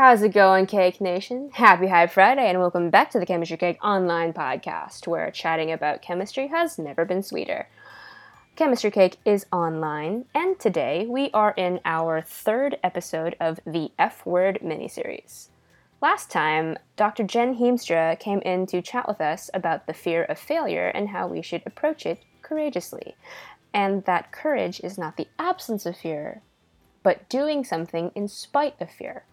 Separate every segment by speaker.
Speaker 1: How's it going, Cayk Nation? Happy High Friday, and welcome back to the Chemistry Cayk Online Podcast, where chatting about chemistry has never been sweeter. Chemistry Cayk is online, and today we are in our third episode of the F Word miniseries. Last time, Dr. Jen Heemstra came in to chat with us about the fear of failure and how we should approach it courageously, and that courage is not the absence of fear, but doing something in spite of fear.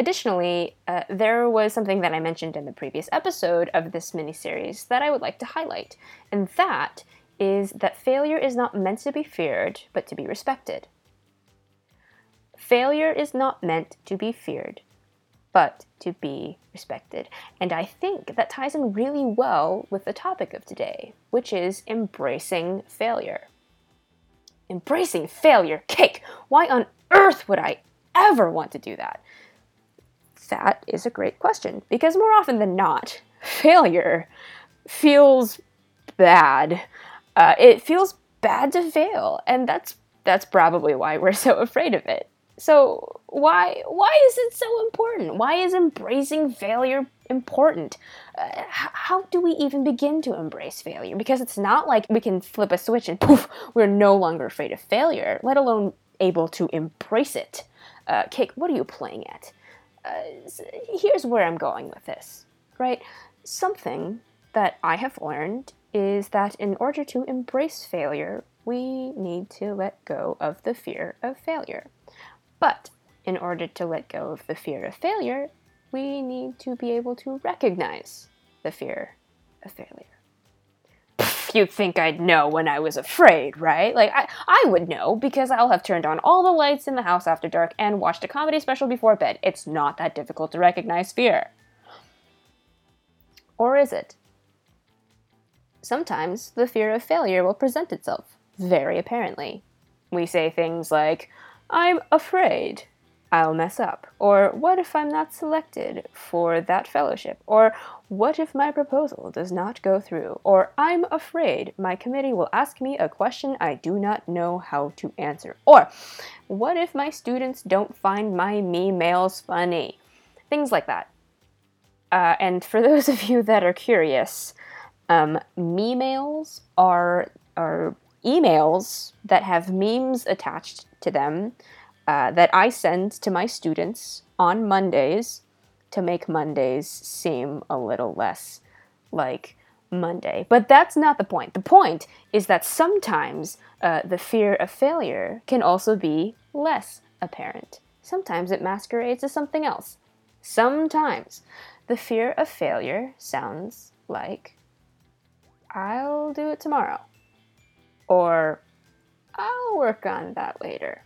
Speaker 1: Additionally, uh, there was something that I mentioned in the previous episode of this miniseries that I would like to highlight, and that is that failure is not meant to be feared, but to be respected. Failure is not meant to be feared, but to be respected. And I think that ties in really well with the topic of today, which is embracing failure. Embracing failure, Cayk! Why on earth would I ever want to do that? That is a great question because more often than not, failure feels bad. Uh, it feels bad to fail, and that's that's probably why we're so afraid of it. So why why is it so important? Why is embracing failure important? Uh, how do we even begin to embrace failure? Because it's not like we can flip a switch and poof, we're no longer afraid of failure, let alone able to embrace it. Uh, Cayk, what are you playing at? Uh, here's where I'm going with this, right? Something that I have learned is that in order to embrace failure, we need to let go of the fear of failure. But in order to let go of the fear of failure, we need to be able to recognize the fear of failure you'd think I'd know when I was afraid, right? Like, I, I would know because I'll have turned on all the lights in the house after dark and watched a comedy special before bed. It's not that difficult to recognize fear. Or is it? Sometimes the fear of failure will present itself very apparently. We say things like, I'm afraid I'll mess up? Or what if I'm not selected for that fellowship? Or what if my proposal does not go through? Or I'm afraid my committee will ask me a question I do not know how to answer? Or what if my students don't find my me mails funny? Things like that. Uh, and for those of you that are curious, um, me mails are, are emails that have memes attached to them uh, that I send to my students on Mondays to make Mondays seem a little less like Monday. But that's not the point. The point is that sometimes uh, the fear of failure can also be less apparent. Sometimes it masquerades as something else. Sometimes the fear of failure sounds like, I'll do it tomorrow. Or, I'll work on that later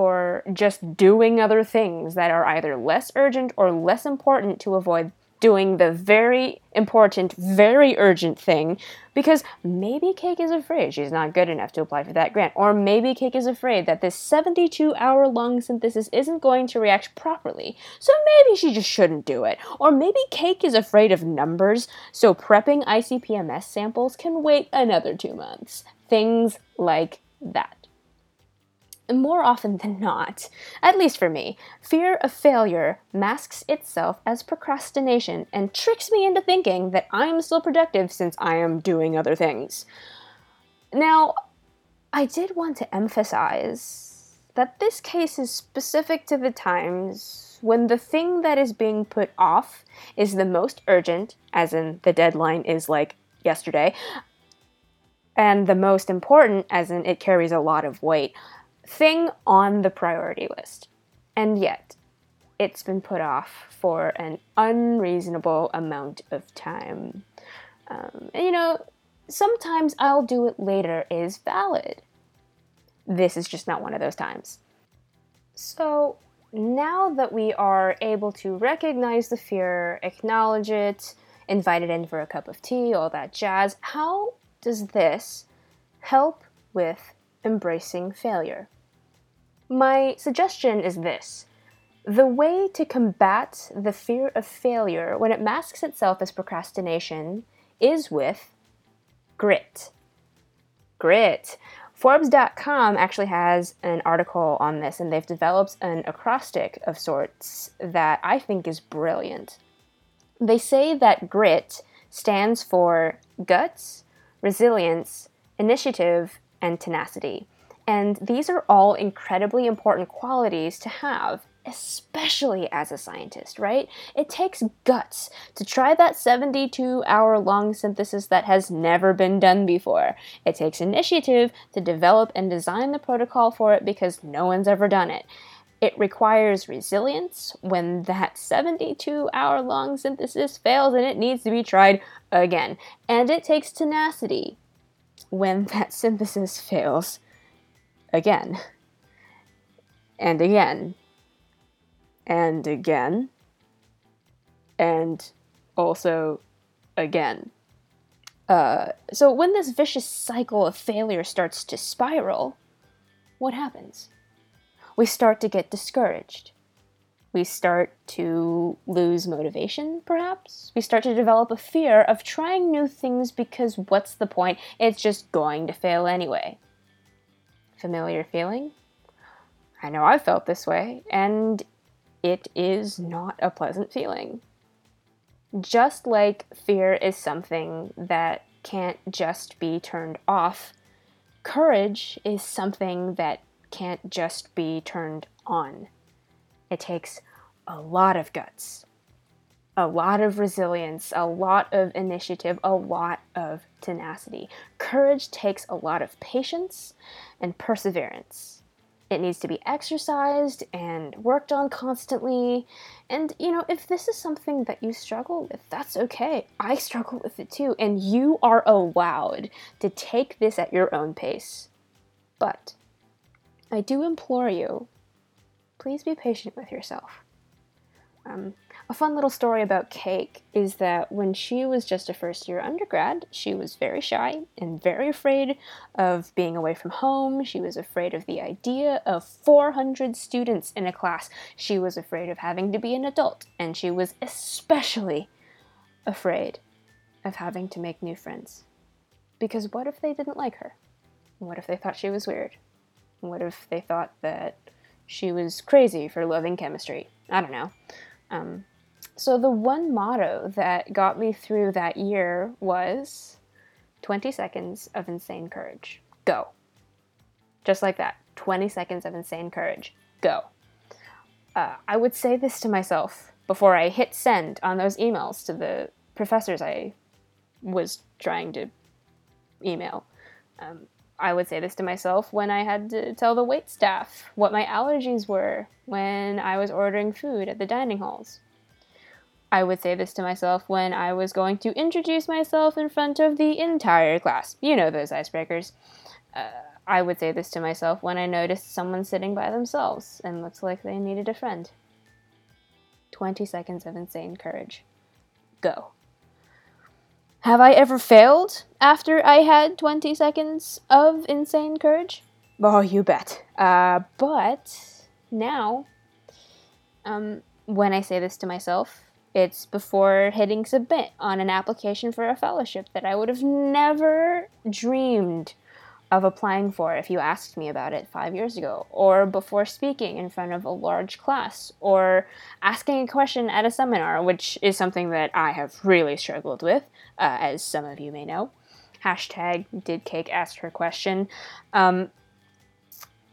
Speaker 1: or just doing other things that are either less urgent or less important to avoid doing the very important, very urgent thing because maybe Cayk is afraid she's not good enough to apply for that grant, or maybe Cayk is afraid that this 72 hour long synthesis isn't going to react properly, so maybe she just shouldn't do it, or maybe Cayk is afraid of numbers, so prepping ICP-MS samples can wait another two months. Things like that more often than not, at least for me, fear of failure masks itself as procrastination and tricks me into thinking that I'm still productive since I am doing other things. Now, I did want to emphasize that this case is specific to the times when the thing that is being put off is the most urgent, as in the deadline is like yesterday, and the most important, as in it carries a lot of weight thing on the priority list. And yet, it's been put off for an unreasonable amount of time. Um, and you know, sometimes I'll do it later is valid. This is just not one of those times. So, now that we are able to recognize the fear, acknowledge it, invite it in for a cup of tea, all that jazz, how does this help with embracing failure? My suggestion is this the way to combat the fear of failure when it masks itself as procrastination is with grit. Grit. Forbes.com actually has an article on this, and they've developed an acrostic of sorts that I think is brilliant. They say that grit stands for guts, resilience, initiative, and tenacity. And these are all incredibly important qualities to have especially as a scientist, right? It takes guts to try that 72 hour long synthesis that has never been done before. It takes initiative to develop and design the protocol for it because no one's ever done it. It requires resilience when that 72 hour long synthesis fails and it needs to be tried again. And it takes tenacity when that synthesis fails again and again and again, and also again. Uh, so when this vicious cycle of failure starts to spiral, what happens? We start to get discouraged. We start to lose motivation, perhaps. We start to develop a fear of trying new things because what's the point? It's just going to fail anyway. Familiar feeling? I know I've felt this way, and it is not a pleasant feeling. Just like fear is something that can't just be turned off, courage is something that can't just be turned on. It takes a lot of guts, a lot of resilience, a lot of initiative, a lot of tenacity. Courage takes a lot of patience and perseverance. It needs to be exercised and worked on constantly. And, you know, if this is something that you struggle with, that's okay. I struggle with it too. And you are allowed to take this at your own pace. But I do implore you please be patient with yourself. Um, a fun little story about Cayk is that when she was just a first year undergrad, she was very shy and very afraid of being away from home. She was afraid of the idea of 400 students in a class. She was afraid of having to be an adult, and she was especially afraid of having to make new friends. Because what if they didn't like her? What if they thought she was weird? What if they thought that she was crazy for loving chemistry? I don't know. Um, so, the one motto that got me through that year was 20 seconds of insane courage. Go. Just like that 20 seconds of insane courage. Go. Uh, I would say this to myself before I hit send on those emails to the professors I was trying to email. Um, I would say this to myself when I had to tell the wait staff what my allergies were when I was ordering food at the dining halls. I would say this to myself when I was going to introduce myself in front of the entire class. You know those icebreakers. Uh, I would say this to myself when I noticed someone sitting by themselves and looked like they needed a friend. 20 seconds of insane courage. Go. Have I ever failed after I had 20 seconds of insane courage? Oh, you bet. Uh, but now, um, when I say this to myself, it's before hitting submit on an application for a fellowship that I would have never dreamed of applying for if you asked me about it five years ago, or before speaking in front of a large class, or asking a question at a seminar, which is something that I have really struggled with, uh, as some of you may know. Hashtag did Cayk ask her question. Um,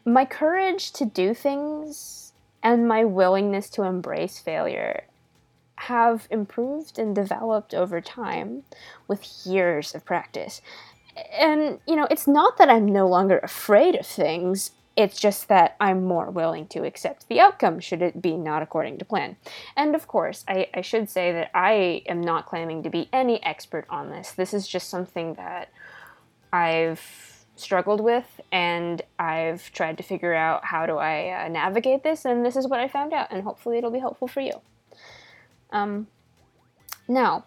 Speaker 1: my courage to do things and my willingness to embrace failure have improved and developed over time with years of practice. And, you know, it's not that I'm no longer afraid of things, it's just that I'm more willing to accept the outcome should it be not according to plan. And of course, I, I should say that I am not claiming to be any expert on this. This is just something that I've struggled with and I've tried to figure out how do I uh, navigate this, and this is what I found out, and hopefully it'll be helpful for you. Um, now,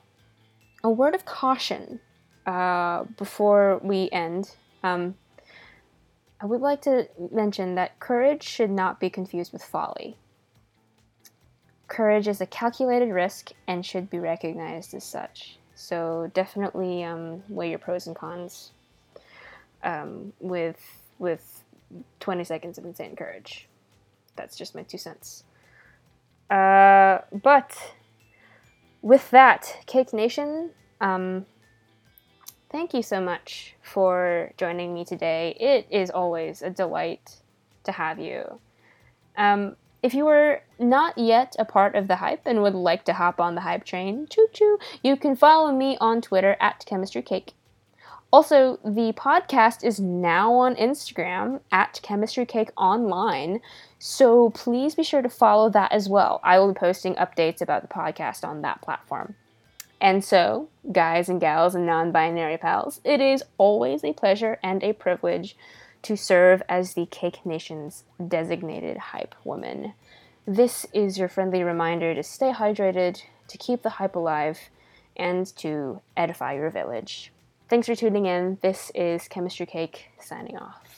Speaker 1: a word of caution uh, before we end. Um, I would like to mention that courage should not be confused with folly. Courage is a calculated risk and should be recognized as such. So definitely um, weigh your pros and cons um, with with 20 seconds of insane courage. That's just my two cents. Uh, but with that, Cayk Nation, um, thank you so much for joining me today. It is always a delight to have you. Um, if you are not yet a part of the hype and would like to hop on the hype train, choo choo, you can follow me on Twitter at Chemistry Cayk. Also, the podcast is now on Instagram at Chemistry Cayk Online, so please be sure to follow that as well. I will be posting updates about the podcast on that platform. And so, guys and gals and non binary pals, it is always a pleasure and a privilege to serve as the Cayk Nation's designated hype woman. This is your friendly reminder to stay hydrated, to keep the hype alive, and to edify your village. Thanks for tuning in. This is Chemistry Cayk signing off.